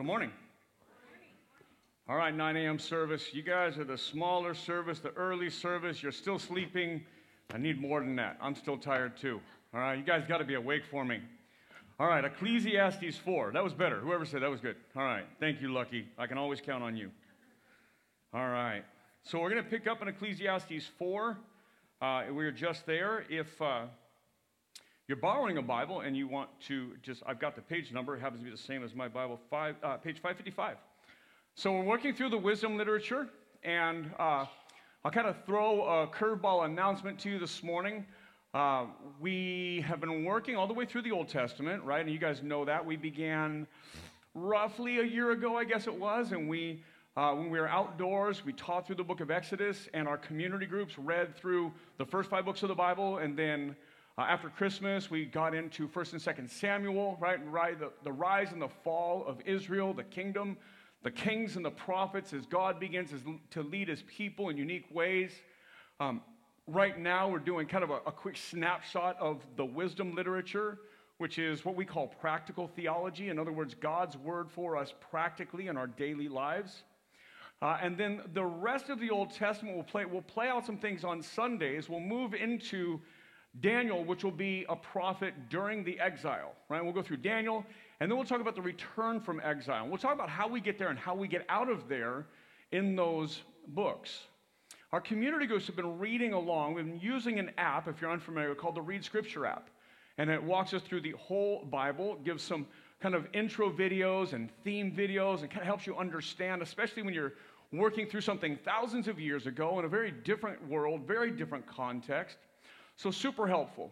good morning. All right, 9 a.m. service. You guys are the smaller service, the early service. You're still sleeping. I need more than that. I'm still tired too. All right, you guys got to be awake for me. All right, Ecclesiastes 4. That was better. Whoever said that was good. All right, thank you, Lucky. I can always count on you. All right, so we're going to pick up in Ecclesiastes 4. Uh, we are just there. If uh, you're borrowing a Bible and you want to just, I've got the page number. It happens to be the same as my Bible, five, uh, page 555. So we're working through the wisdom literature, and uh, I'll kind of throw a curveball announcement to you this morning. Uh, we have been working all the way through the Old Testament, right? And you guys know that. We began roughly a year ago, I guess it was, and we, uh, when we were outdoors, we taught through the book of Exodus, and our community groups read through the first five books of the Bible, and then uh, after Christmas, we got into First and Second Samuel, right? right the, the rise and the fall of Israel, the kingdom, the kings and the prophets, as God begins to lead his people in unique ways. Um, right now we're doing kind of a, a, quick snapshot of the wisdom literature, which is what we call practical theology. In other words, God's word for us practically in our daily lives. Uh, and then the rest of the Old Testament will play, we'll play out some things on Sundays. We'll move into Daniel, which will be a prophet during the exile, right? We'll go through Daniel, and then we'll talk about the return from exile. We'll talk about how we get there and how we get out of there in those books. Our community groups have been reading along. We've been using an app, if you're unfamiliar, called the Read Scripture app. And it walks us through the whole Bible, gives some kind of intro videos and theme videos, and kind of helps you understand, especially when you're working through something thousands of years ago in a very different world, very different context. So, super helpful.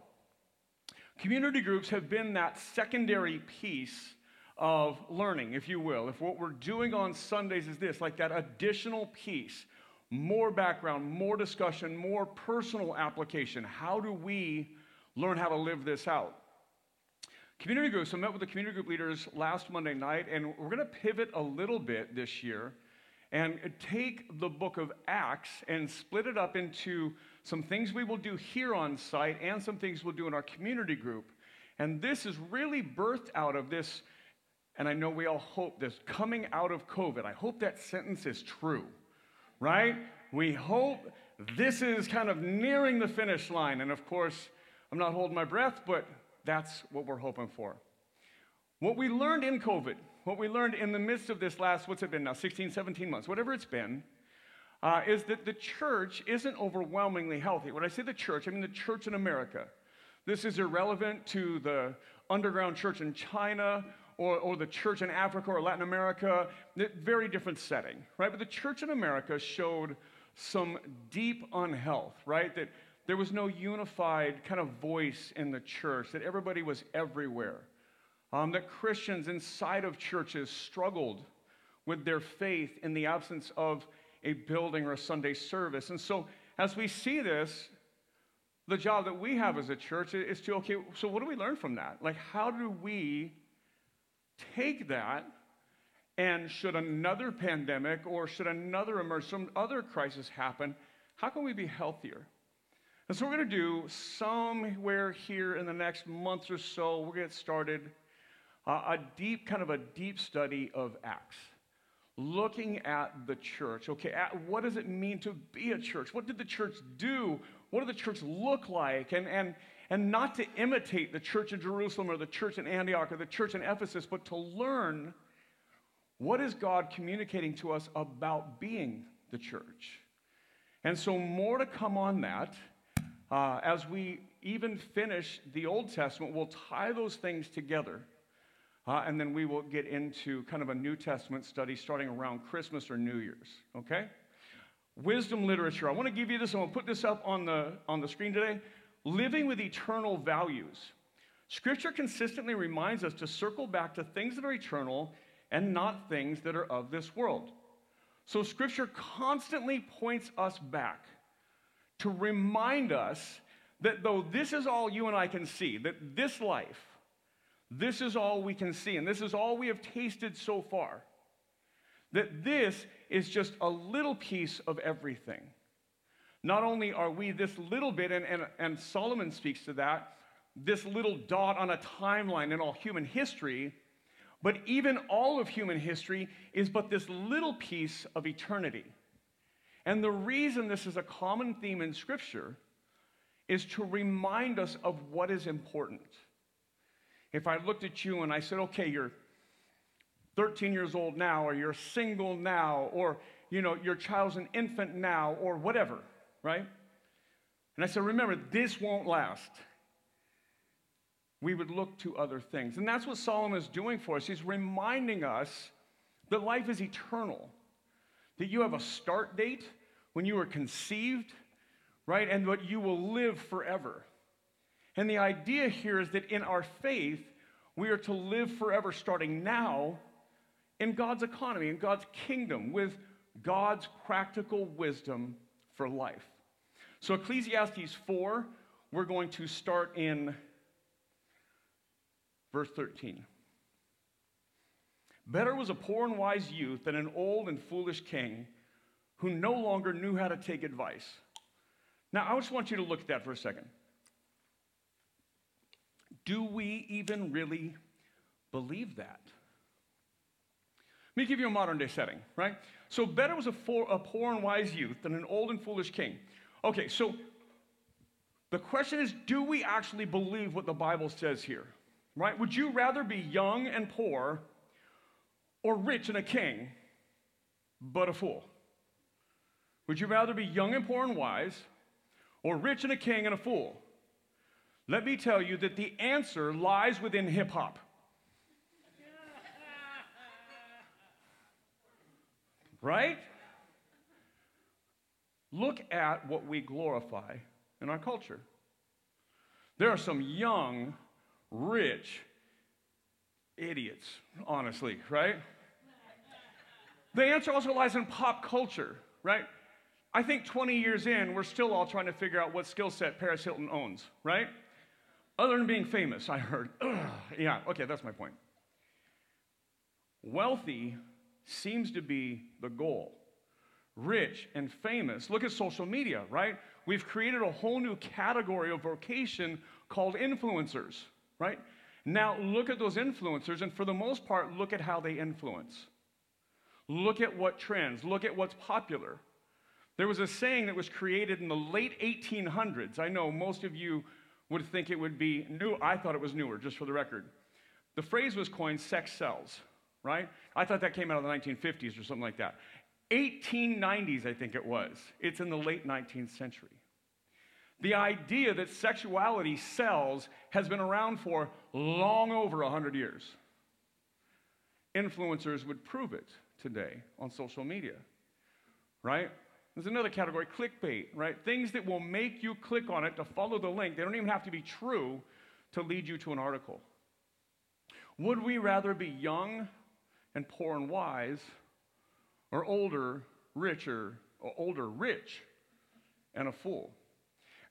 Community groups have been that secondary piece of learning, if you will. If what we're doing on Sundays is this, like that additional piece more background, more discussion, more personal application. How do we learn how to live this out? Community groups, I met with the community group leaders last Monday night, and we're going to pivot a little bit this year and take the book of Acts and split it up into some things we will do here on site and some things we'll do in our community group. And this is really birthed out of this, and I know we all hope this, coming out of COVID. I hope that sentence is true right? We hope this is kind of nearing the finish line. And of course, I'm not holding my breath, but that's what we're hoping for. What we learned in COVID, what we learned in the midst of this last, what's it been now, 16, 17 months, whatever it's been, uh, is that the church isn't overwhelmingly healthy. When I say the church, I mean the church in America. This is irrelevant to the underground church in China or, or the church in Africa or Latin America, very different setting, right? But the church in America showed some deep unhealth, right? That there was no unified kind of voice in the church, that everybody was everywhere. Um, that Christians inside of churches struggled with their faith in the absence of a building or a Sunday service. And so, as we see this, the job that we have as a church is to, okay, so what do we learn from that? Like, how do we take that and should another pandemic or should another emerge, some other crisis happen, how can we be healthier? And so we're going to do somewhere here in the next month or so, we're going to get started uh, a deep, kind of a deep study of Acts. Looking at the church. Okay, at, what does it mean to be a church? What did the church do? What did the church look like? And, and, and not to imitate the church in Jerusalem or the church in Antioch or the church in Ephesus, but to learn what is God communicating to us about being the church. And so, more to come on that. Uh, as we even finish the Old Testament, we'll tie those things together. Uh, and then we will get into kind of a New Testament study starting around Christmas or New Year's, okay? Wisdom literature. I want to give you this, I'm going to put this up on the, on the screen today living with eternal values. Scripture consistently reminds us to circle back to things that are eternal and not things that are of this world. So, Scripture constantly points us back to remind us that though this is all you and I can see, that this life, this is all we can see, and this is all we have tasted so far, that this is just a little piece of everything. Not only are we this little bit, and, and, and Solomon speaks to that, this little dot on a timeline in all human history, But even all of human history is but this little piece of eternity. And the reason this is a common theme in Scripture is to remind us of what is important. If I looked at you and I said, okay, you're 13 years old now, or you're single now, or you know, your child's an infant now, or whatever, right? And I said, remember, this won't last. We would look to other things. And that's what Solomon is doing for us. He's reminding us that life is eternal, that you have a start date when you were conceived, right? And that you will live forever. And the idea here is that in our faith, we are to live forever starting now in God's economy, in God's kingdom, with God's practical wisdom for life. So, Ecclesiastes 4, we're going to start in verse 13. Better was a poor and wise youth than an old and foolish king who no longer knew how to take advice. Now, I just want you to look at that for a second. Do we even really believe that? Let me give you a modern day setting, right? So, better was a, for, a poor and wise youth than an old and foolish king. Okay, so the question is do we actually believe what the Bible says here? Right? Would you rather be young and poor or rich and a king, but a fool? Would you rather be young and poor and wise or rich and a king and a fool? Let me tell you that the answer lies within hip hop. Right? Look at what we glorify in our culture. There are some young, rich idiots, honestly, right? The answer also lies in pop culture, right? I think 20 years in, we're still all trying to figure out what skill set Paris Hilton owns, right? Other than being famous, I heard. Yeah, okay, that's my point. Wealthy seems to be the goal. Rich and famous. Look at social media, right? We've created a whole new category of vocation called influencers, right? Now look at those influencers, and for the most part, look at how they influence. Look at what trends, look at what's popular. There was a saying that was created in the late 1800s. I know most of you would think it would be new. I thought it was newer, just for the record. The phrase was coined sex sells, right? I thought that came out of the 1950s or something like that. 1890s, I think it was. It's in the late 19th century. The idea that sexuality sells has been around for long over 100 years. Influencers would prove it today on social media, right? There's another category, clickbait, right? Things that will make you click on it to follow the link. They don't even have to be true to lead you to an article. Would we rather be young and poor and wise, or older, richer, or older, rich, and a fool?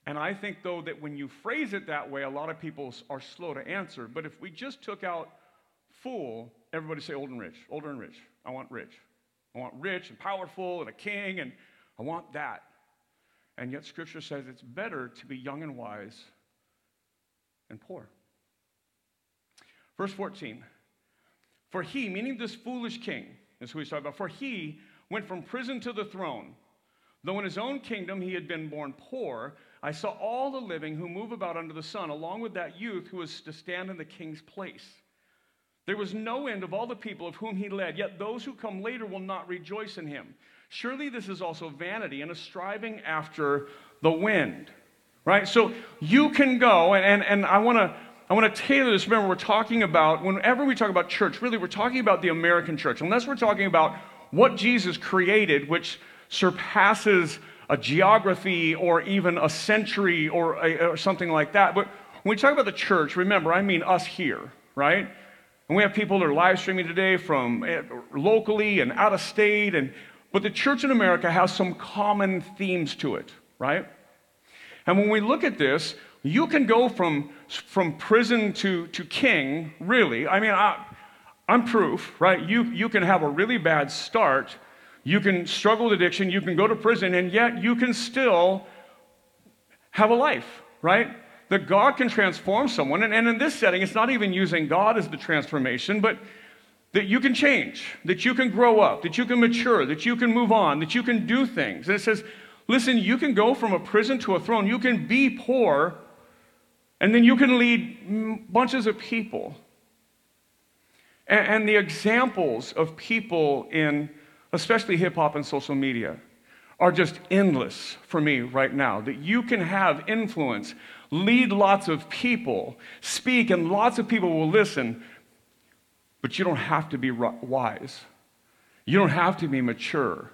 And I think, though, that when you phrase it that way, a lot of people are slow to answer. But if we just took out fool, everybody say old and rich, older and rich. I want rich. I want rich and powerful and a king, and I want that. And yet, Scripture says it's better to be young and wise and poor. Verse 14 For he, meaning this foolish king, is who he's talking about, for he went from prison to the throne. Though in his own kingdom he had been born poor, I saw all the living who move about under the sun, along with that youth who was to stand in the king's place. There was no end of all the people of whom he led, yet those who come later will not rejoice in him. Surely this is also vanity and a striving after the wind. Right? So you can go, and, and, and I want to. I want to tailor this. Remember, we're talking about, whenever we talk about church, really, we're talking about the American church. Unless we're talking about what Jesus created, which surpasses a geography or even a century or, a, or something like that. But when we talk about the church, remember, I mean us here, right? And we have people that are live streaming today from eh, locally and out of state. And, but the church in America has some common themes to it, right? And when we look at this, you can go from, from prison to, to king, really. I mean, I, I'm proof, right? You, you can have a really bad start you can struggle with addiction, you can go to prison, and yet you can still have a life, right? That God can transform someone. And, and in this setting, it's not even using God as the transformation, but that you can change, that you can grow up, that you can mature, that you can move on, that you can do things. And it says, listen, you can go from a prison to a throne, you can be poor, and then you can lead bunches of people. And, the examples of people in, especially hip hop and social media, are just endless for me right now. That you can have influence, lead lots of people, speak, and lots of people will listen, but you don't have to be wise. You don't have to be mature.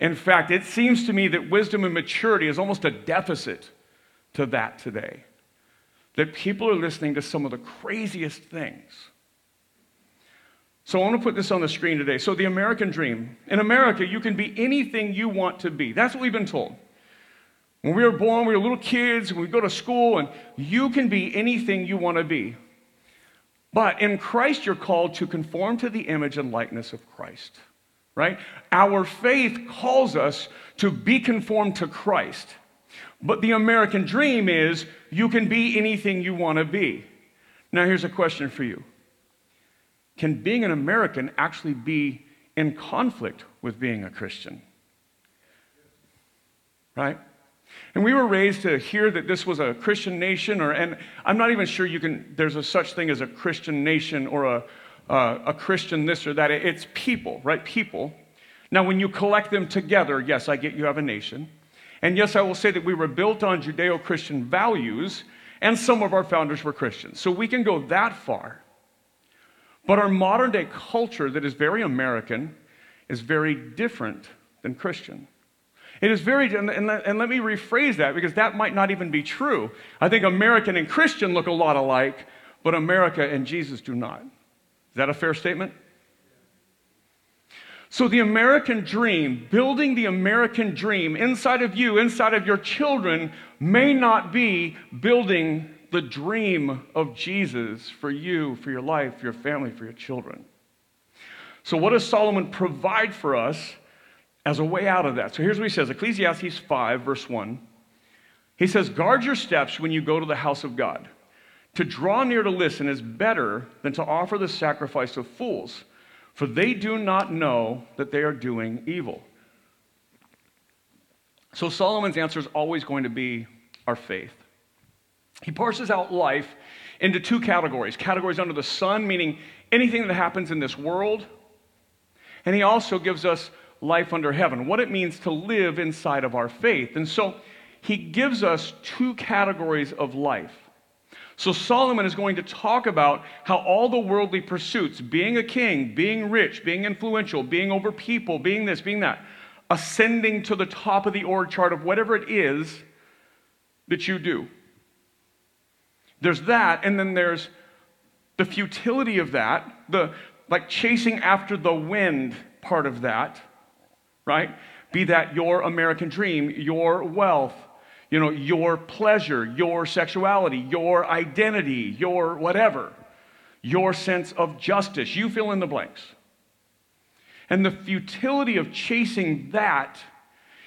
In fact, it seems to me that wisdom and maturity is almost a deficit to that today. That people are listening to some of the craziest things. So I want to put this on the screen today. So, the American dream. In America, you can be anything you want to be. That's what we've been told. When we were born, we were little kids, and we go to school, and you can be anything you want to be. But in Christ, you're called to conform to the image and likeness of Christ, right? Our faith calls us to be conformed to Christ. But the American dream is you can be anything you want to be. Now, here's a question for you can being an American actually be in conflict with being a Christian? Right? And we were raised to hear that this was a Christian nation, or, and I'm not even sure you can, there's a such thing as a Christian nation or a, a Christian this or that. It's people, right? People. Now, when you collect them together, yes, I get you have a nation. And yes, I will say that we were built on Judeo Christian values, and some of our founders were Christians. So we can go that far. But our modern day culture, that is very American, is very different than Christian. It is very, and, and, and, let me rephrase that because that might not even be true. I think American and Christian look a lot alike, but America and Jesus do not. Is that a fair statement? So, the American dream, building the American dream inside of you, inside of your children, may not be building the dream of Jesus for you, for your life, for your family, for your children. So, what does Solomon provide for us as a way out of that? So, here's what he says Ecclesiastes 5, verse 1. He says, Guard your steps when you go to the house of God. To draw near to listen is better than to offer the sacrifice of fools, for they do not know that they are doing evil. So, Solomon's answer is always going to be our faith. He parses out life into two categories categories under the sun, meaning anything that happens in this world. And he also gives us life under heaven, what it means to live inside of our faith. And so he gives us two categories of life. So Solomon is going to talk about how all the worldly pursuits, being a king, being rich, being influential, being over people, being this, being that, ascending to the top of the org chart of whatever it is that you do. There's that, and then there's the futility of that, the like chasing after the wind part of that, right? Be that your American dream, your wealth, you know, your pleasure, your sexuality, your identity, your whatever, your sense of justice. You fill in the blanks. And the futility of chasing that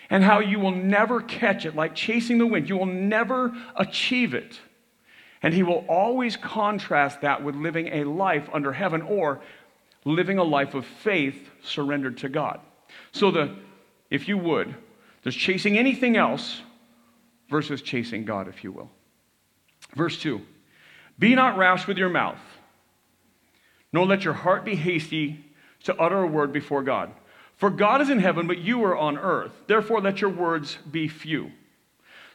and how you will never catch it, like chasing the wind, you will never achieve it and he will always contrast that with living a life under heaven or living a life of faith surrendered to God. So, the, if you would, there's chasing anything else versus chasing God, if you will. Verse 2 Be not rash with your mouth, nor let your heart be hasty to utter a word before God. For God is in heaven, but you are on earth. Therefore, let your words be few.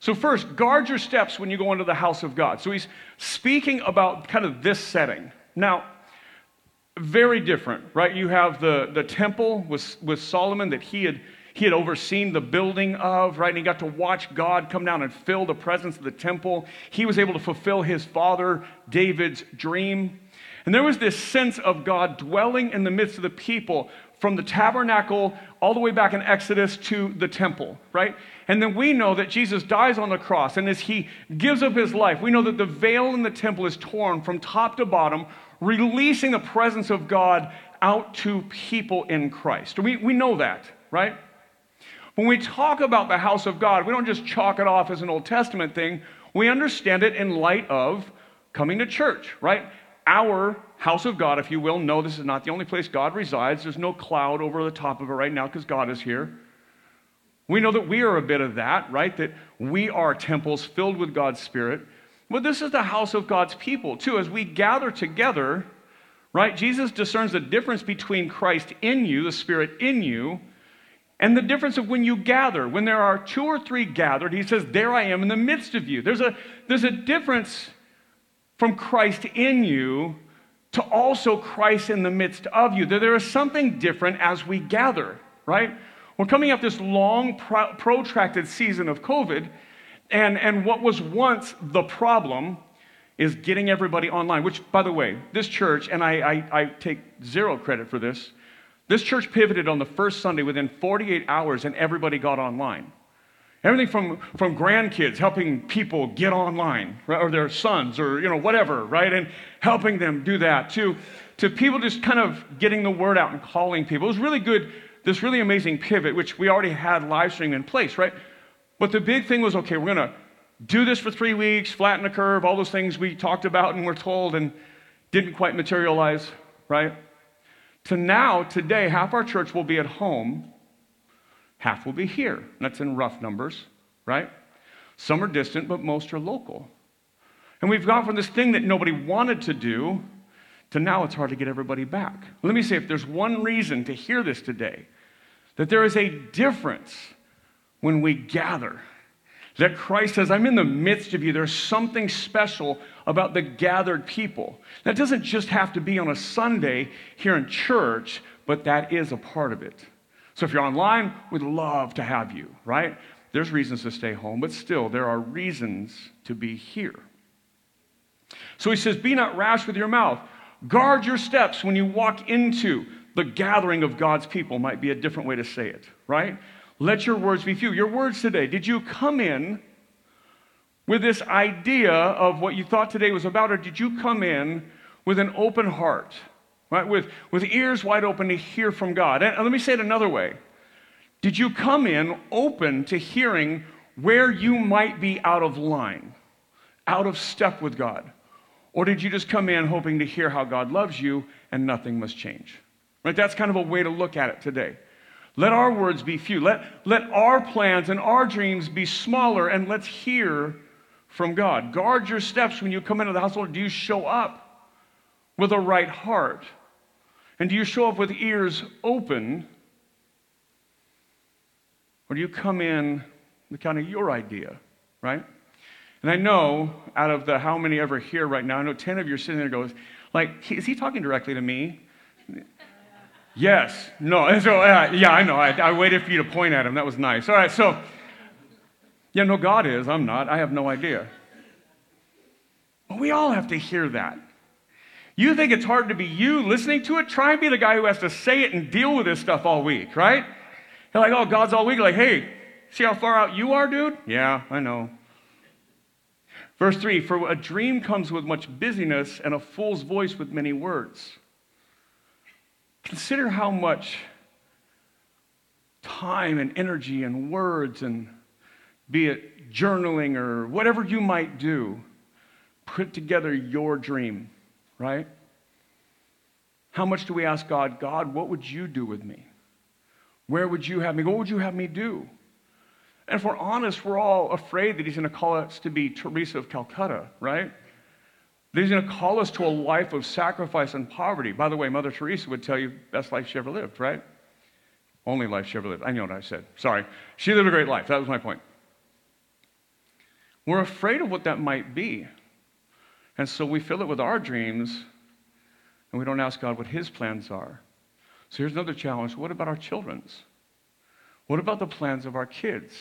So, first, guard your steps when you go into the house of God. So, he's speaking about kind of this setting. Now, very different, right? You have the, the temple with, with Solomon that he had, he had overseen the building of, right? And he got to watch God come down and fill the presence of the temple. He was able to fulfill his father David's dream. And there was this sense of God dwelling in the midst of the people from the tabernacle all the way back in Exodus to the temple, right? And then we know that Jesus dies on the cross. And as he gives up his life, we know that the veil in the temple is torn from top to bottom, releasing the presence of God out to people in Christ. We, we know that, right? When we talk about the house of God, we don't just chalk it off as an Old Testament thing. We understand it in light of coming to church, right? our house of God, if you will. No, this is not the only place God resides. There's no cloud over the top of it right now because God is here. We know that we are a bit of that, right? That we are temples filled with God's Spirit. But this is the house of God's people, too. As we gather together, right, Jesus discerns the difference between Christ in you, the Spirit in you, and the difference of when you gather. When there are two or three gathered, he says, There I am in the midst of you. There's a, there's a difference from Christ in you to also Christ in the midst of you. That there is something different as we gather, right? We're coming up this long, pro- protracted season of COVID, and, and what was once the problem is getting everybody online, which, by the way, this church, and I, I, I take zero credit for this, this church pivoted on the first Sunday within 48 hours, and everybody got online. Everything from, from grandkids helping people get online, right, or their sons, or you know, whatever, right? And helping them do that, to, to people just kind of getting the word out and calling people. It was really good, this really amazing pivot, which we already had live stream in place, right? But the big thing was okay, we're going to do this for three weeks, flatten the curve, all those things we talked about and were told and didn't quite materialize, right? To now, today, half our church will be at home half will be here. That's in rough numbers, right? Some are distant, but most are local. And we've gone from this thing that nobody wanted to do to now it's hard to get everybody back. Let me say if there's one reason to hear this today, that there is a difference when we gather. That Christ says, I'm in the midst of you. There's something special about the gathered people. That doesn't just have to be on a Sunday here in church, but that is a part of it. So if you're online, we'd love to have you, right? There's reasons to stay home, but still, there are reasons to be here. So he says, Be not rash with your mouth. Guard your steps when you walk into the gathering of God's people, might be a different way to say it, right? Let your words be few. Your words today, did you come in with this idea of what you thought today was about, or did you come in with an open heart? right? With, with ears wide open to hear from God. And let me say it another way. Did you come in open to hearing where you might be out of line, out of step with God? Or did you just come in hoping to hear how God loves you and nothing must change? Right? That's kind of a way to look at it today. Let our words be few. Let, let our plans and our dreams be smaller, and let's hear from God. Guard your steps when you come into the household. Do you show up with a right heart? And do you show up with ears open? Or do you come in with kind of your idea, right? And I know out of the how many ever here right now, I know 10 of you are sitting there goes, like, is he talking directly to me? Yes. No. So, uh, yeah, I know. I, I waited for you to point at him. That was nice. All right. So, yeah, no, God is. I'm not. I have no idea. But we all have to hear that. You think it's hard to be you listening to it? Try and be the guy who has to say it and deal with this stuff all week, right? You're like, oh, God's all week. Like, hey, see how far out you are, dude? Yeah, I know. Verse 3 For a dream comes with much busyness, and a fool's voice with many words. Consider how much time and energy and words, and be it journaling or whatever you might do, put together your dream right? How much do we ask God, God, what would you do with me? Where would you have me? What would you have me do? And if we're honest, we're all afraid that He's going to call us to be Teresa of Calcutta, right? That He's going to call us to a life of sacrifice and poverty. By the way, Mother Teresa would tell you best life she ever lived, right? Only life she ever lived. I know what I said. Sorry. She lived a great life. That was my point. We're afraid of what that might be. And so we fill it with our dreams and we don't ask God what His plans are. So here's another challenge what about our children's? What about the plans of our kids?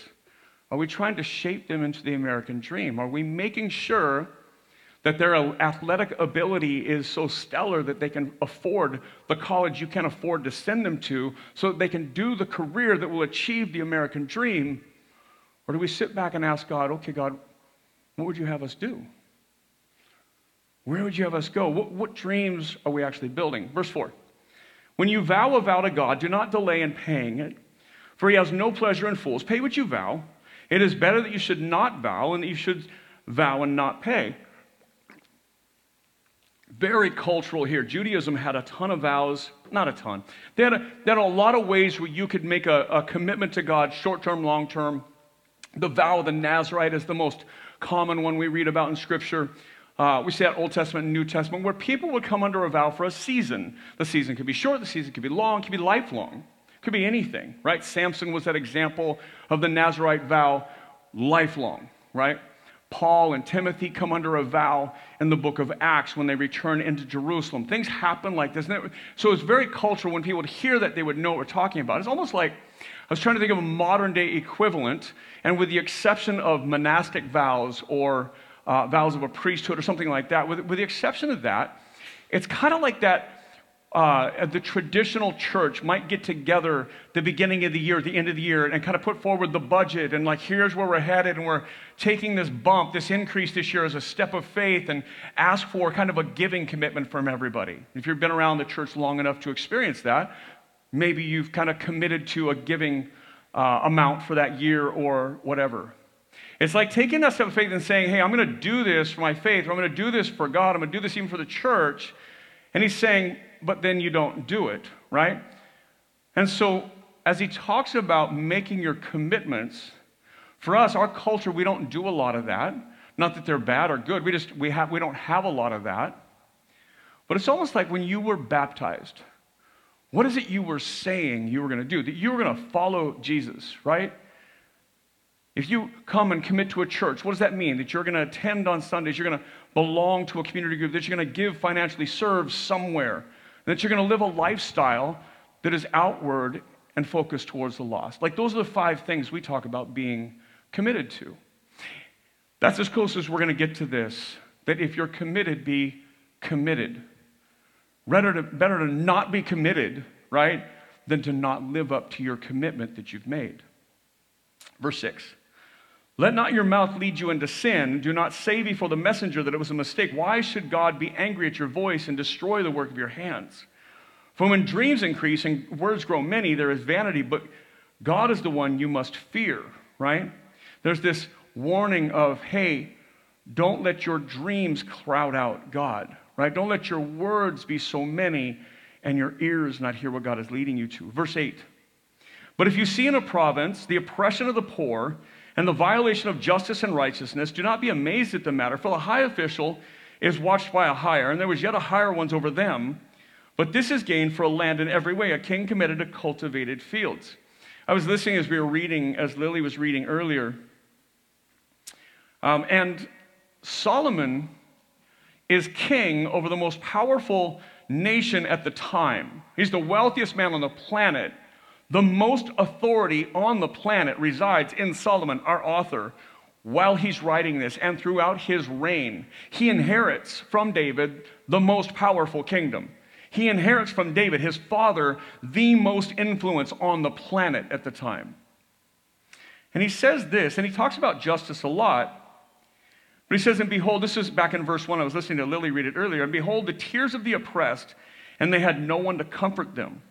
Are we trying to shape them into the American dream? Are we making sure that their athletic ability is so stellar that they can afford the college you can't afford to send them to so that they can do the career that will achieve the American dream? Or do we sit back and ask God, okay, God, what would you have us do? Where would you have us go? What, what dreams are we actually building? Verse 4 When you vow a vow to God, do not delay in paying it, for he has no pleasure in fools. Pay what you vow. It is better that you should not vow and that you should vow and not pay. Very cultural here. Judaism had a ton of vows, not a ton. They had a, they had a lot of ways where you could make a, a commitment to God, short term, long term. The vow of the Nazarite is the most common one we read about in Scripture. Uh, we see that Old Testament and New Testament, where people would come under a vow for a season. The season could be short, the season could be long, could be lifelong, could be anything, right? Samson was that example of the Nazarite vow, lifelong, right? Paul and Timothy come under a vow in the book of Acts when they return into Jerusalem. Things happen like this. So it's very cultural when people would hear that, they would know what we're talking about. It's almost like I was trying to think of a modern day equivalent, and with the exception of monastic vows or uh, vows of a priesthood or something like that, with, with the exception of that, it's kind of like that uh, the traditional church might get together the beginning of the year, the end of the year, and kind of put forward the budget and like, here's where we're headed, and we're taking this bump, this increase this year as a step of faith, and ask for kind of a giving commitment from everybody. If you've been around the church long enough to experience that, maybe you've kind of committed to a giving uh, amount for that year or whatever. It's like taking that step of faith and saying, hey, I'm going to do this for my faith, or I'm going to do this for God, I'm going to do this even for the church. And he's saying, but then you don't do it, right? And so, as he talks about making your commitments, for us, our culture, we don't do a lot of that. Not that they're bad or good. We just we have we don't have a lot of that. But it's almost like when you were baptized. What is it you were saying you were going to do? That you were going to follow Jesus, right? If you come and commit to a church, what does that mean? That you're going to attend on Sundays, you're going to belong to a community group, that you're going to give financially, serve somewhere, that you're going to live a lifestyle that is outward and focused towards the lost. Like those are the five things we talk about being committed to. That's as close as we're going to get to this. That if you're committed, be committed. Better to, better to not be committed, right, than to not live up to your commitment that you've made. Verse 6. Let not your mouth lead you into sin. Do not say before the messenger that it was a mistake. Why should God be angry at your voice and destroy the work of your hands? For when dreams increase and words grow many, there is vanity, but God is the one you must fear, right? There's this warning of, hey, don't let your dreams crowd out God, right? Don't let your words be so many and your ears not hear what God is leading you to. Verse 8. But if you see in a province the oppression of the poor, and the violation of justice and righteousness, do not be amazed at the matter, for the high official is watched by a higher, and there was yet a higher ones over them. But this is gained for a land in every way, a king committed to cultivated fields. I was listening as we were reading, as Lily was reading earlier. Um, and Solomon is king over the most powerful nation at the time. He's the wealthiest man on the planet. The most authority on the planet resides in Solomon, our author, while he's writing this and throughout his reign. He inherits from David the most powerful kingdom. He inherits from David, his father, the most influence on the planet at the time. And he says this, and he talks about justice a lot. But he says, And behold, this is back in verse 1. I was listening to Lily read it earlier. And behold, the tears of the oppressed, and they had no one to comfort them.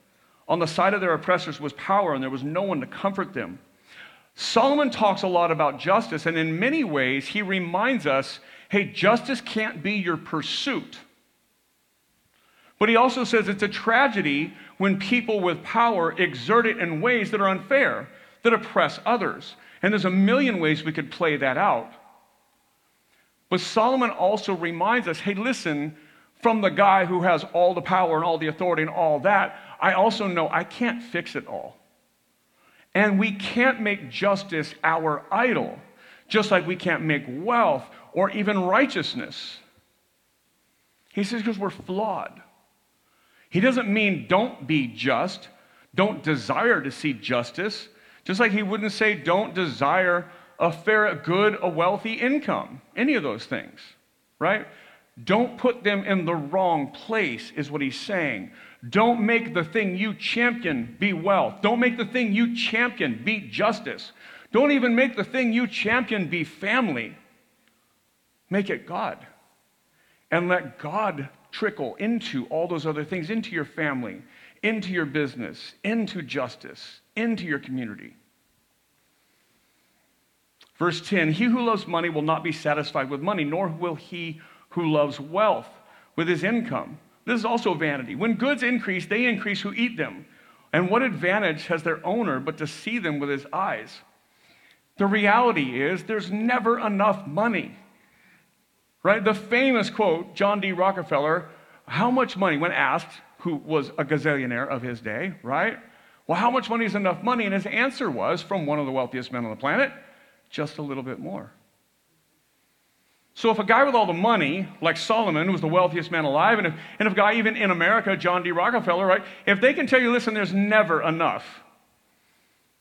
On the side of their oppressors was power, and there was no one to comfort them. Solomon talks a lot about justice, and in many ways, he reminds us hey, justice can't be your pursuit. But he also says it's a tragedy when people with power exert it in ways that are unfair, that oppress others. And there's a million ways we could play that out. But Solomon also reminds us hey, listen, from the guy who has all the power and all the authority and all that, I also know I can't fix it all. And we can't make justice our idol, just like we can't make wealth or even righteousness. He says, because we're flawed. He doesn't mean don't be just, don't desire to see justice, just like he wouldn't say don't desire a fair, a good, a wealthy income, any of those things, right? Don't put them in the wrong place, is what he's saying. Don't make the thing you champion be wealth. Don't make the thing you champion be justice. Don't even make the thing you champion be family. Make it God. And let God trickle into all those other things, into your family, into your business, into justice, into your community. Verse 10 He who loves money will not be satisfied with money, nor will he who loves wealth with his income. This is also vanity. When goods increase, they increase who eat them. And what advantage has their owner but to see them with his eyes? The reality is there's never enough money. Right? The famous quote, John D. Rockefeller, how much money, when asked, who was a gazillionaire of his day, right? Well, how much money is enough money? And his answer was from one of the wealthiest men on the planet, just a little bit more. So if a guy with all the money, like Solomon, was the wealthiest man alive, and if, and if a guy even in America, John D. Rockefeller, right, if they can tell you, listen, there's never enough,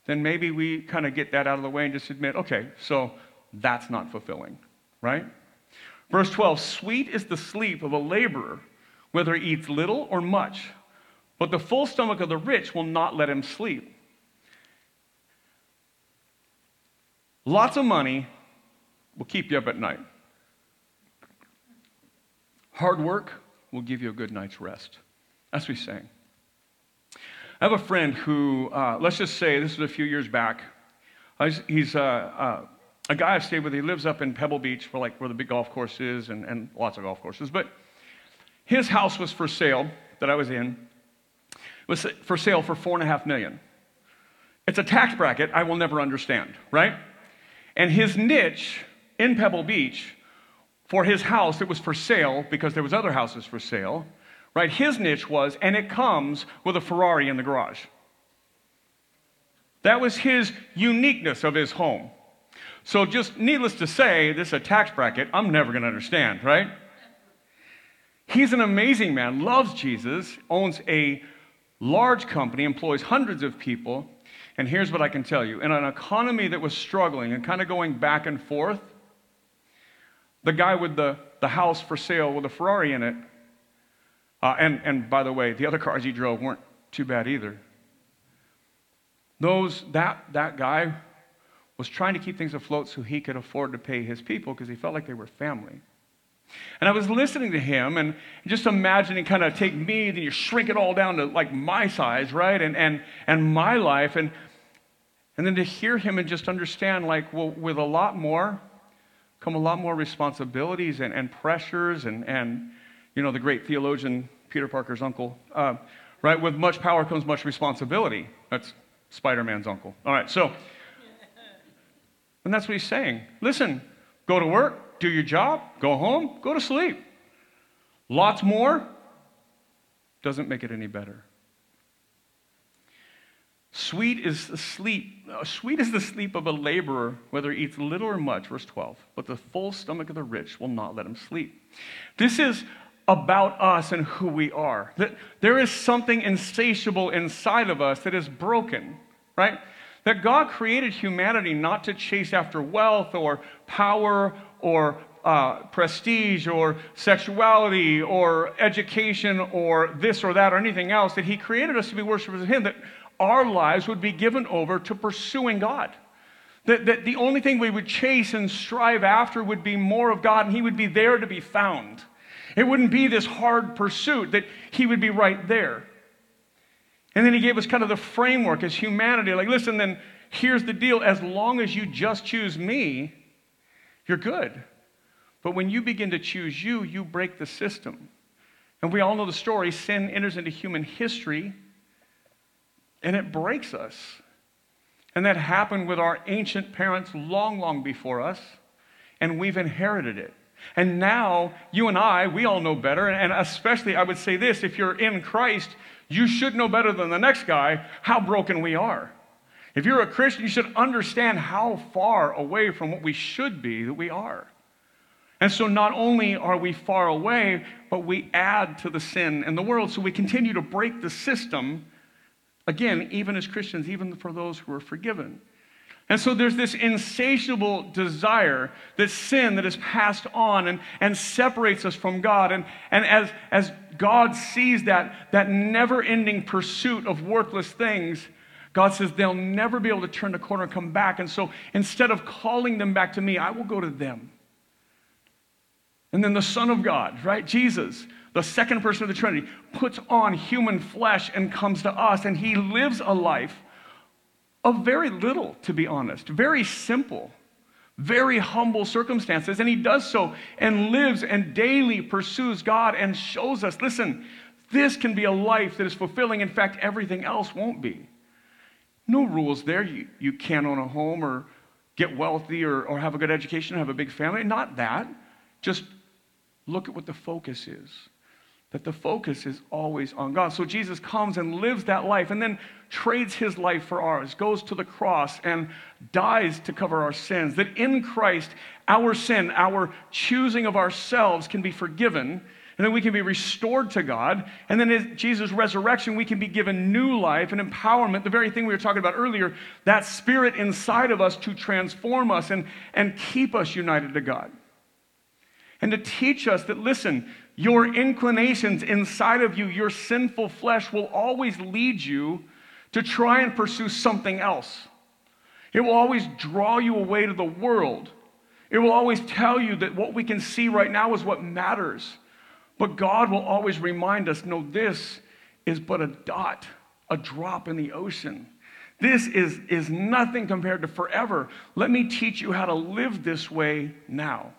then maybe we kind of get that out of the way and just admit, okay, so that's not fulfilling, right? Verse 12 Sweet is the sleep of a laborer, whether he eats little or much, but the full stomach of the rich will not let him sleep. Lots of money will keep you up at night. Hard work will give you a good night's rest. That's what he's saying. I have a friend who, uh, let's just say, this was a few years back. He's uh, uh, a guy I've stayed with. He lives up in Pebble Beach, where, like, where the big golf course is, and, and lots of golf courses. But his house was for sale that I was in. It was for sale for four and a half million. It's a tax bracket I will never understand, right? And his niche in Pebble Beach for his house that was for sale because there was other houses for sale, right? His niche was, and it comes with a Ferrari in the garage. That was his uniqueness of his home. So, just needless to say, this is a tax bracket I'm never going to understand, right? He's an amazing man, loves Jesus, owns a large company, employs hundreds of people. And here's what I can tell you in an economy that was struggling and kind of going back and forth, the guy with the, the house for sale with a Ferrari in it. Uh, and, and by the way, the other cars he drove weren't too bad either. Those, that, that guy was trying to keep things afloat so he could afford to pay his people because he felt like they were family. And I was listening to him and just imagining kind of take me, then you shrink it all down to like my size, right? And, and, and my life. And, and then to hear him and just understand, like, well, with a lot more, come a lot more responsibilities and, and pressures and, and, you know, the great theologian Peter Parker's uncle, uh, right? With much power comes much responsibility. That's Spider Man's uncle. All right, so, and that's what he's saying. Listen, go to work, do your job, go home, go to sleep. Lots more doesn't make it any better. Sweet is the sleep. Uh, sweet is the sleep of a laborer, whether he eats little or much, verse 12. But the full stomach of the rich will not let him sleep. This is about us and who we are. That there is something insatiable inside of us that is broken, right? That God created humanity not to chase after wealth or power or uh, prestige or sexuality or education or this or that or anything else, that He created us to be worshipers of Him. That our lives would be given over to pursuing God. That, that the only thing we would chase and strive after would be more of God, and He would be there to be found. It wouldn't be this hard pursuit, that He would be right there. And then He gave us kind of the framework as humanity like, listen, then here's the deal as long as you just choose me, you're good. But when you begin to choose you, you break the system. And we all know the story sin enters into human history and it breaks us. And that happened with our ancient parents long, long before us, and we've inherited it. And now, you and I, we all know better, and especially I would say this if you're in Christ, you should know better than the next guy how broken we are. If you're a Christian, you should understand how far away from what we should be that we are. And so, not only are we far away, but we add to the sin in the world. So, we continue to break the system Again, even as Christians, even for those who are forgiven. And so there's this insatiable desire, this sin that is passed on and, and separates us from God. And, and as, as God sees that, that never ending pursuit of worthless things, God says they'll never be able to turn the corner and come back. And so instead of calling them back to me, I will go to them. And then the Son of God, right? Jesus, the second person of the Trinity, puts on human flesh and comes to us, and he lives a life of very little, to be honest, very simple, very humble circumstances. And he does so and lives and daily pursues God and shows us listen, this can be a life that is fulfilling. In fact, everything else won't be. No rules there. You, you can't own a home or get wealthy or, or have a good education, or have a big family. Not that. Just look at what the focus is. That the focus is always on God. So Jesus comes and lives that life and then trades his life for ours, goes to the cross and dies to cover our sins. That in Christ, our sin, our choosing of ourselves can be forgiven and then we can be restored to God. And then in Jesus' resurrection, we can be given new life and empowerment, the very thing we were talking about earlier, that spirit inside of us to transform us and, and keep us united to God. And to teach us that, listen, your inclinations inside of you, your sinful flesh, will always lead you to try and pursue something else. It will always draw you away to the world. It will always tell you that what we can see right now is what matters. But God will always remind us no, this is but a dot, a drop in the ocean. This is, is nothing compared to forever. Let me teach you how to live this way now.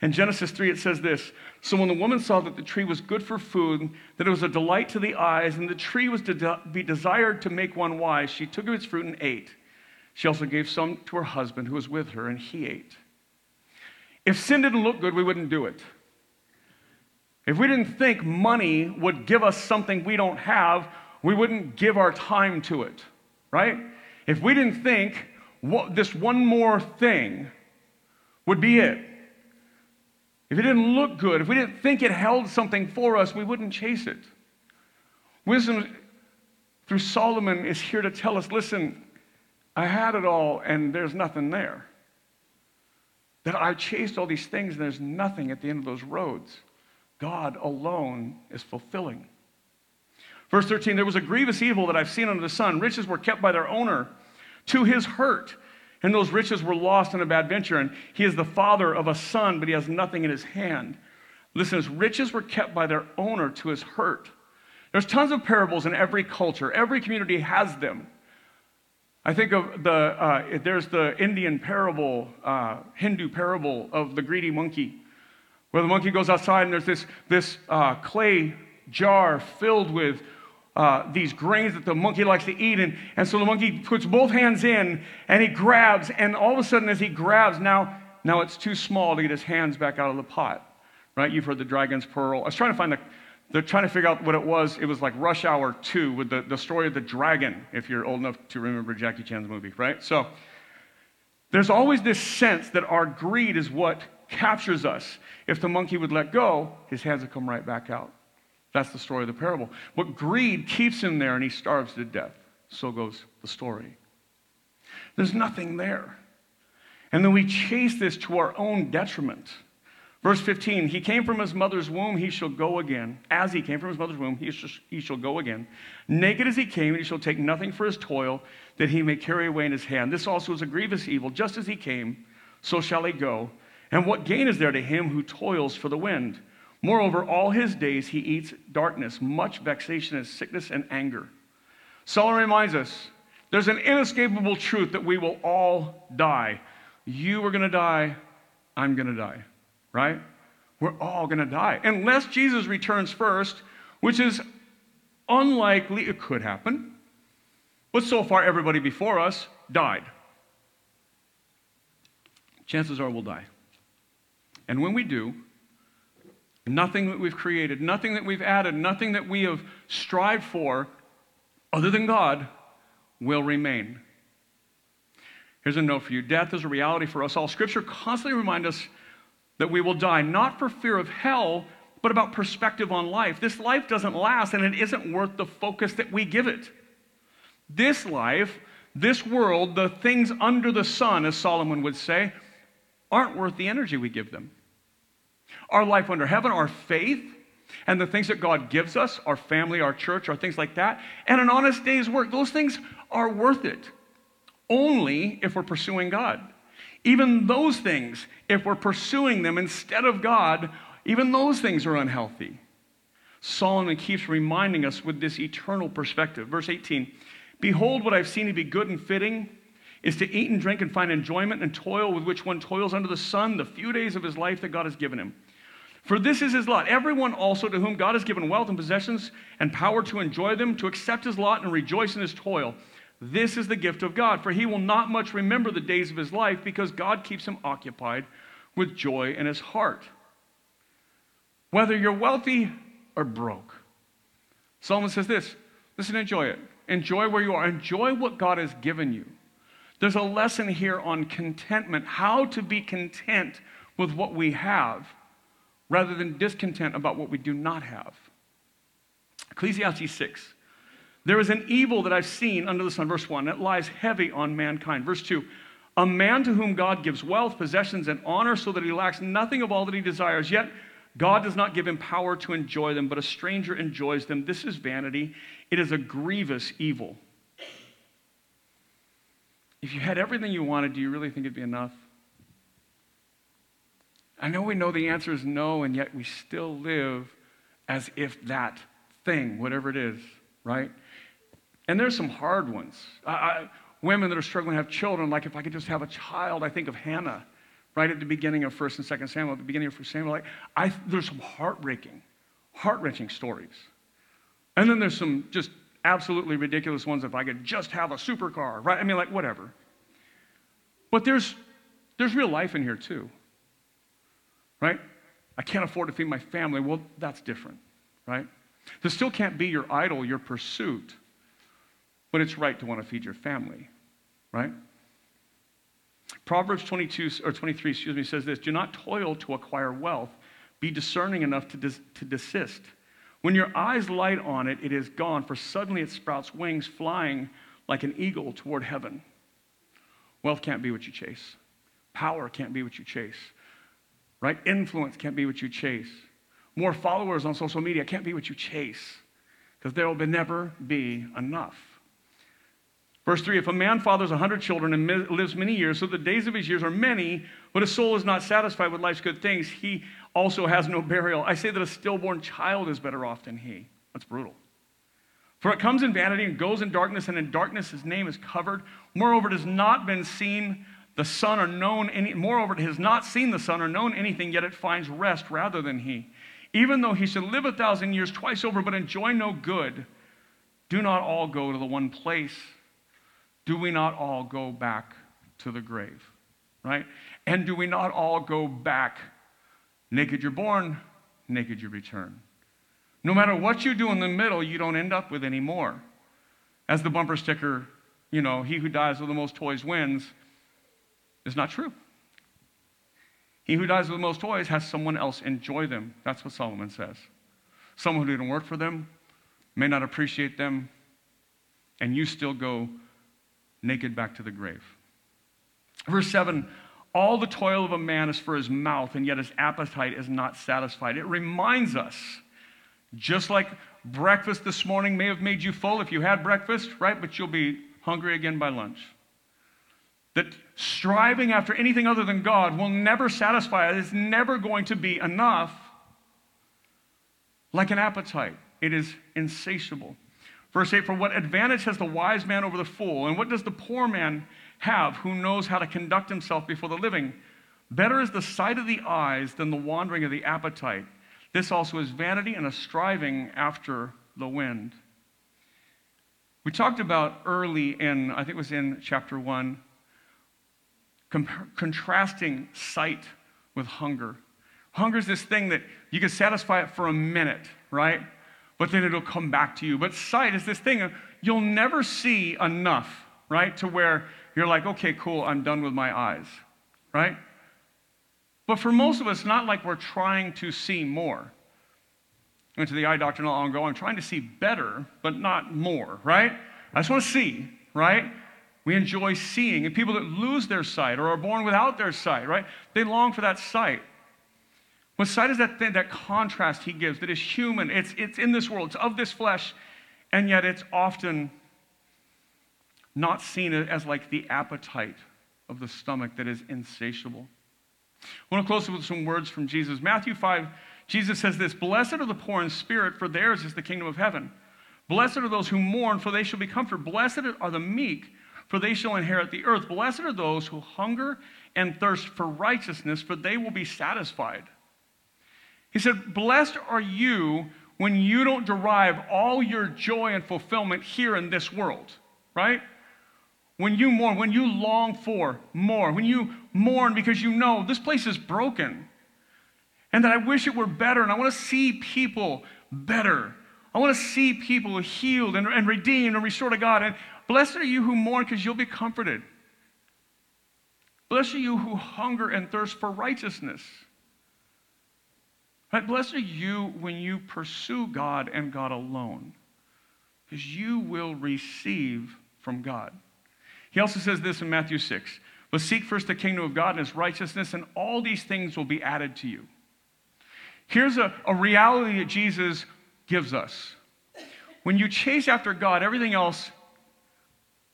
In Genesis 3, it says this So when the woman saw that the tree was good for food, that it was a delight to the eyes, and the tree was to de- be desired to make one wise, she took of its fruit and ate. She also gave some to her husband who was with her, and he ate. If sin didn't look good, we wouldn't do it. If we didn't think money would give us something we don't have, we wouldn't give our time to it, right? If we didn't think what, this one more thing would be it, if it didn't look good, if we didn't think it held something for us, we wouldn't chase it. Wisdom through Solomon is here to tell us listen, I had it all and there's nothing there. That I chased all these things and there's nothing at the end of those roads. God alone is fulfilling. Verse 13 There was a grievous evil that I've seen under the sun. Riches were kept by their owner to his hurt, and those riches were lost in a bad venture. And he is the father of a son, but he has nothing in his hand. Listen, his riches were kept by their owner to his hurt. There's tons of parables in every culture, every community has them. I think of the, uh, there's the Indian parable, uh, Hindu parable of the greedy monkey where the monkey goes outside and there's this, this uh, clay jar filled with uh, these grains that the monkey likes to eat. And, and so the monkey puts both hands in and he grabs. And all of a sudden, as he grabs, now, now it's too small to get his hands back out of the pot. Right? You've heard the dragon's pearl. I was trying to find the, they're trying to figure out what it was. It was like Rush Hour 2 with the, the story of the dragon, if you're old enough to remember Jackie Chan's movie, right? So there's always this sense that our greed is what captures us. If the monkey would let go, his hands would come right back out. That's the story of the parable. But greed keeps him there and he starves to death. So goes the story. There's nothing there. And then we chase this to our own detriment. Verse 15, he came from his mother's womb, he shall go again. As he came from his mother's womb, he shall, he shall go again. Naked as he came, and he shall take nothing for his toil, that he may carry away in his hand. This also is a grievous evil. Just as he came, so shall he go. And what gain is there to him who toils for the wind? Moreover, all his days he eats darkness, much vexation and sickness and anger. Solomon reminds us there's an inescapable truth that we will all die. You are going to die, I'm going to die, right? We're all going to die. Unless Jesus returns first, which is unlikely, it could happen. But so far, everybody before us died. Chances are we'll die. And when we do, nothing that we've created, nothing that we've added, nothing that we have strived for other than God will remain. Here's a note for you death is a reality for us all. Scripture constantly reminds us that we will die, not for fear of hell, but about perspective on life. This life doesn't last, and it isn't worth the focus that we give it. This life, this world, the things under the sun, as Solomon would say, aren't worth the energy we give them our life under heaven, our faith, and the things that God gives us, our family, our church, our things like that, and an honest day's work, those things are worth it only if we're pursuing God. Even those things, if we're pursuing them instead of God, even those things are unhealthy. Solomon keeps reminding us with this eternal perspective. Verse 18 Behold, what I've seen to be good and fitting is to eat and drink and find enjoyment and toil with which one toils under the sun the few days of his life that God has given him. For this is his lot. Everyone also to whom God has given wealth and possessions and power to enjoy them, to accept his lot and rejoice in his toil. This is the gift of God, for he will not much remember the days of his life because God keeps him occupied with joy in his heart. Whether you're wealthy or broke. Solomon says this listen, enjoy it. Enjoy where you are. Enjoy what God has given you. There's a lesson here on contentment, how to be content with what we have rather than discontent about what we do not have. Ecclesiastes 6. There is an evil that I've seen under the sun, verse 1, that lies heavy on mankind. Verse 2 A man to whom God gives wealth, possessions, and honor so that he lacks nothing of all that he desires, yet God does not give him power to enjoy them, but a stranger enjoys them. This is vanity. It is a grievous evil. If you had everything you wanted, do you really think it'd be enough? I know we know the answer is no, and yet we still live as if that thing, whatever it is, right? And there's some hard ones. I, I, women that are struggling to have children, like if I could just have a child, I think of Hannah, right at the beginning of 1st and 2nd Samuel, at the beginning of 1st Samuel. Like, I, there's some heartbreaking, heart-wrenching stories. And then there's some just absolutely ridiculous ones if I could just have a supercar, right? I mean, like, whatever. But there's, there's real life in here, too, right? I can't afford to feed my family. Well, that's different, right? This still can't be your idol, your pursuit. But it's right to want to feed your family, right? Proverbs 22 or 23, excuse me, says this Do not toil to acquire wealth, be discerning enough to, dis- to desist. When your eyes light on it, it is gone, for suddenly it sprouts wings, flying like an eagle toward heaven. Wealth can't be what you chase. Power can't be what you chase. Right? Influence can't be what you chase. More followers on social media can't be what you chase because there will never be enough. Verse 3 If a man fathers a hundred children and lives many years, so the days of his years are many, but his soul is not satisfied with life's good things, he also has no burial. I say that a stillborn child is better off than he. That's brutal. For it comes in vanity and goes in darkness, and in darkness his name is covered. Moreover, it has not been seen the sun or known any. Moreover, it has not seen the sun or known anything, yet it finds rest rather than he. Even though he should live a thousand years twice over, but enjoy no good, do not all go to the one place do we not all go back to the grave? Right? And do we not all go back naked you're born, naked you return? No matter what you do in the middle, you don't end up with any more. As the bumper sticker, you know, he who dies with the most toys wins, is not true. He who dies with the most toys has someone else enjoy them. That's what Solomon says. Someone who didn't work for them, may not appreciate them, and you still go naked back to the grave. Verse 7 All the toil of a man is for his mouth, and yet his appetite is not satisfied. It reminds us, just like breakfast this morning may have made you full if you had breakfast, right? But you'll be hungry again by lunch. That striving after anything other than God will never satisfy us. It's never going to be enough. Like an appetite, it is insatiable. Verse 8 For what advantage has the wise man over the fool? And what does the poor man have who knows how to conduct himself before the living? Better is the sight of the eyes than the wandering of the appetite. This also is vanity and a striving after the wind. We talked about early in, I think it was in chapter 1, comp- contrasting sight with hunger. Hunger is this thing that you can satisfy it for a minute, right? but then it'll come back to you. But sight is this thing, you'll never see enough, right? To where you're like, okay, cool, I'm done with my eyes, right? But for most of us, it's not like we're trying to see more. Went to the eye doctor not long ago. I'm trying to see better, but not more, right? I just want to see, right? We enjoy seeing. And people that lose their sight or are born without their sight, right? They long for that sight. What sight is that thing, that contrast he gives that is human? It's, it's in this world, it's of this flesh, and yet it's often not seen as like the appetite of the stomach that is insatiable. I want to close with some words from Jesus. Matthew 5, Jesus says this Blessed are the poor in spirit, for theirs is the kingdom of heaven. Blessed are those who mourn, for they shall be comforted. Blessed are the meek, for they shall inherit the earth. Blessed are those who hunger and thirst for righteousness, for they will be satisfied. He said, Blessed are you when you don't derive all your joy and fulfillment here in this world, right? When you mourn, when you long for more, when you mourn because you know this place is broken and that I wish it were better and I want to see people better. I want to see people healed and, and redeemed and restored to God. And blessed are you who mourn because you'll be comforted. Blessed are you who hunger and thirst for righteousness. Right? Blessed are you when you pursue God and God alone, because you will receive from God. He also says this in Matthew 6 But seek first the kingdom of God and his righteousness, and all these things will be added to you. Here's a, a reality that Jesus gives us. When you chase after God, everything else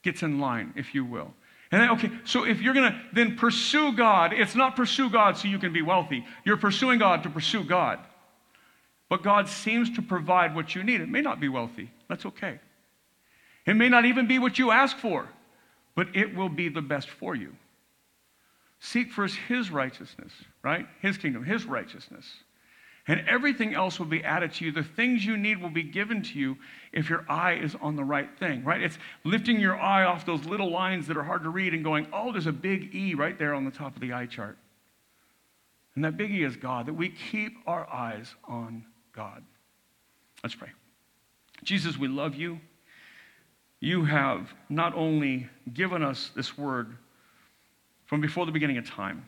gets in line, if you will. And then, okay, so if you're going to then pursue God, it's not pursue God so you can be wealthy. You're pursuing God to pursue God. But God seems to provide what you need. It may not be wealthy. That's okay. It may not even be what you ask for, but it will be the best for you. Seek first His righteousness, right? His kingdom, His righteousness and everything else will be added to you. The things you need will be given to you if your eye is on the right thing, right? It's lifting your eye off those little lines that are hard to read and going, oh, there's a big E right there on the top of the eye chart. And that big E is God, that we keep our eyes on God. Let's pray. Jesus, we love you. You have not only given us this word from before the beginning of time,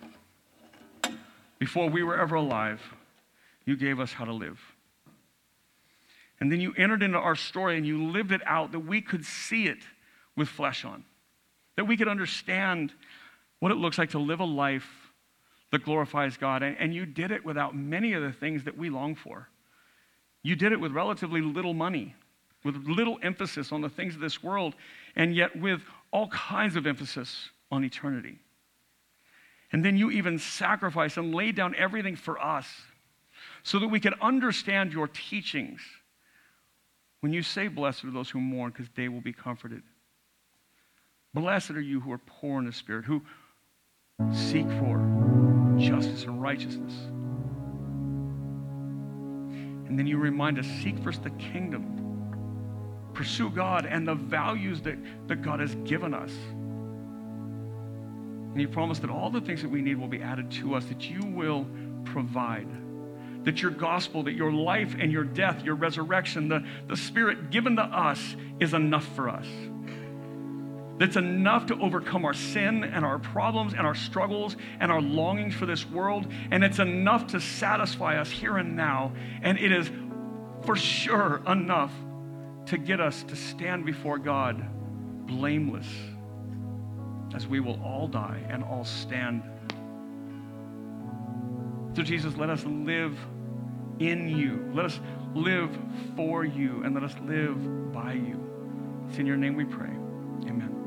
before we were ever alive you gave us how to live. And then you entered into our story and you lived it out that we could see it with flesh on, that we could understand what it looks like to live a life that glorifies God. And you did it without many of the things that we long for. You did it with relatively little money, with little emphasis on the things of this world, and yet with all kinds of emphasis on eternity. And then you even sacrificed and laid down everything for us so that we can understand your teachings. When you say, Blessed are those who mourn, because they will be comforted. Blessed are you who are poor in the spirit, who seek for justice and righteousness. And then you remind us seek first the kingdom, pursue God and the values that, that God has given us. And He promise that all the things that we need will be added to us, that you will provide that your gospel, that your life and your death, your resurrection, the, the Spirit given to us is enough for us. That's enough to overcome our sin and our problems and our struggles and our longings for this world. And it's enough to satisfy us here and now. And it is for sure enough to get us to stand before God blameless as we will all die and all stand. So, Jesus, let us live in you. Let us live for you and let us live by you. It's in your name we pray. Amen.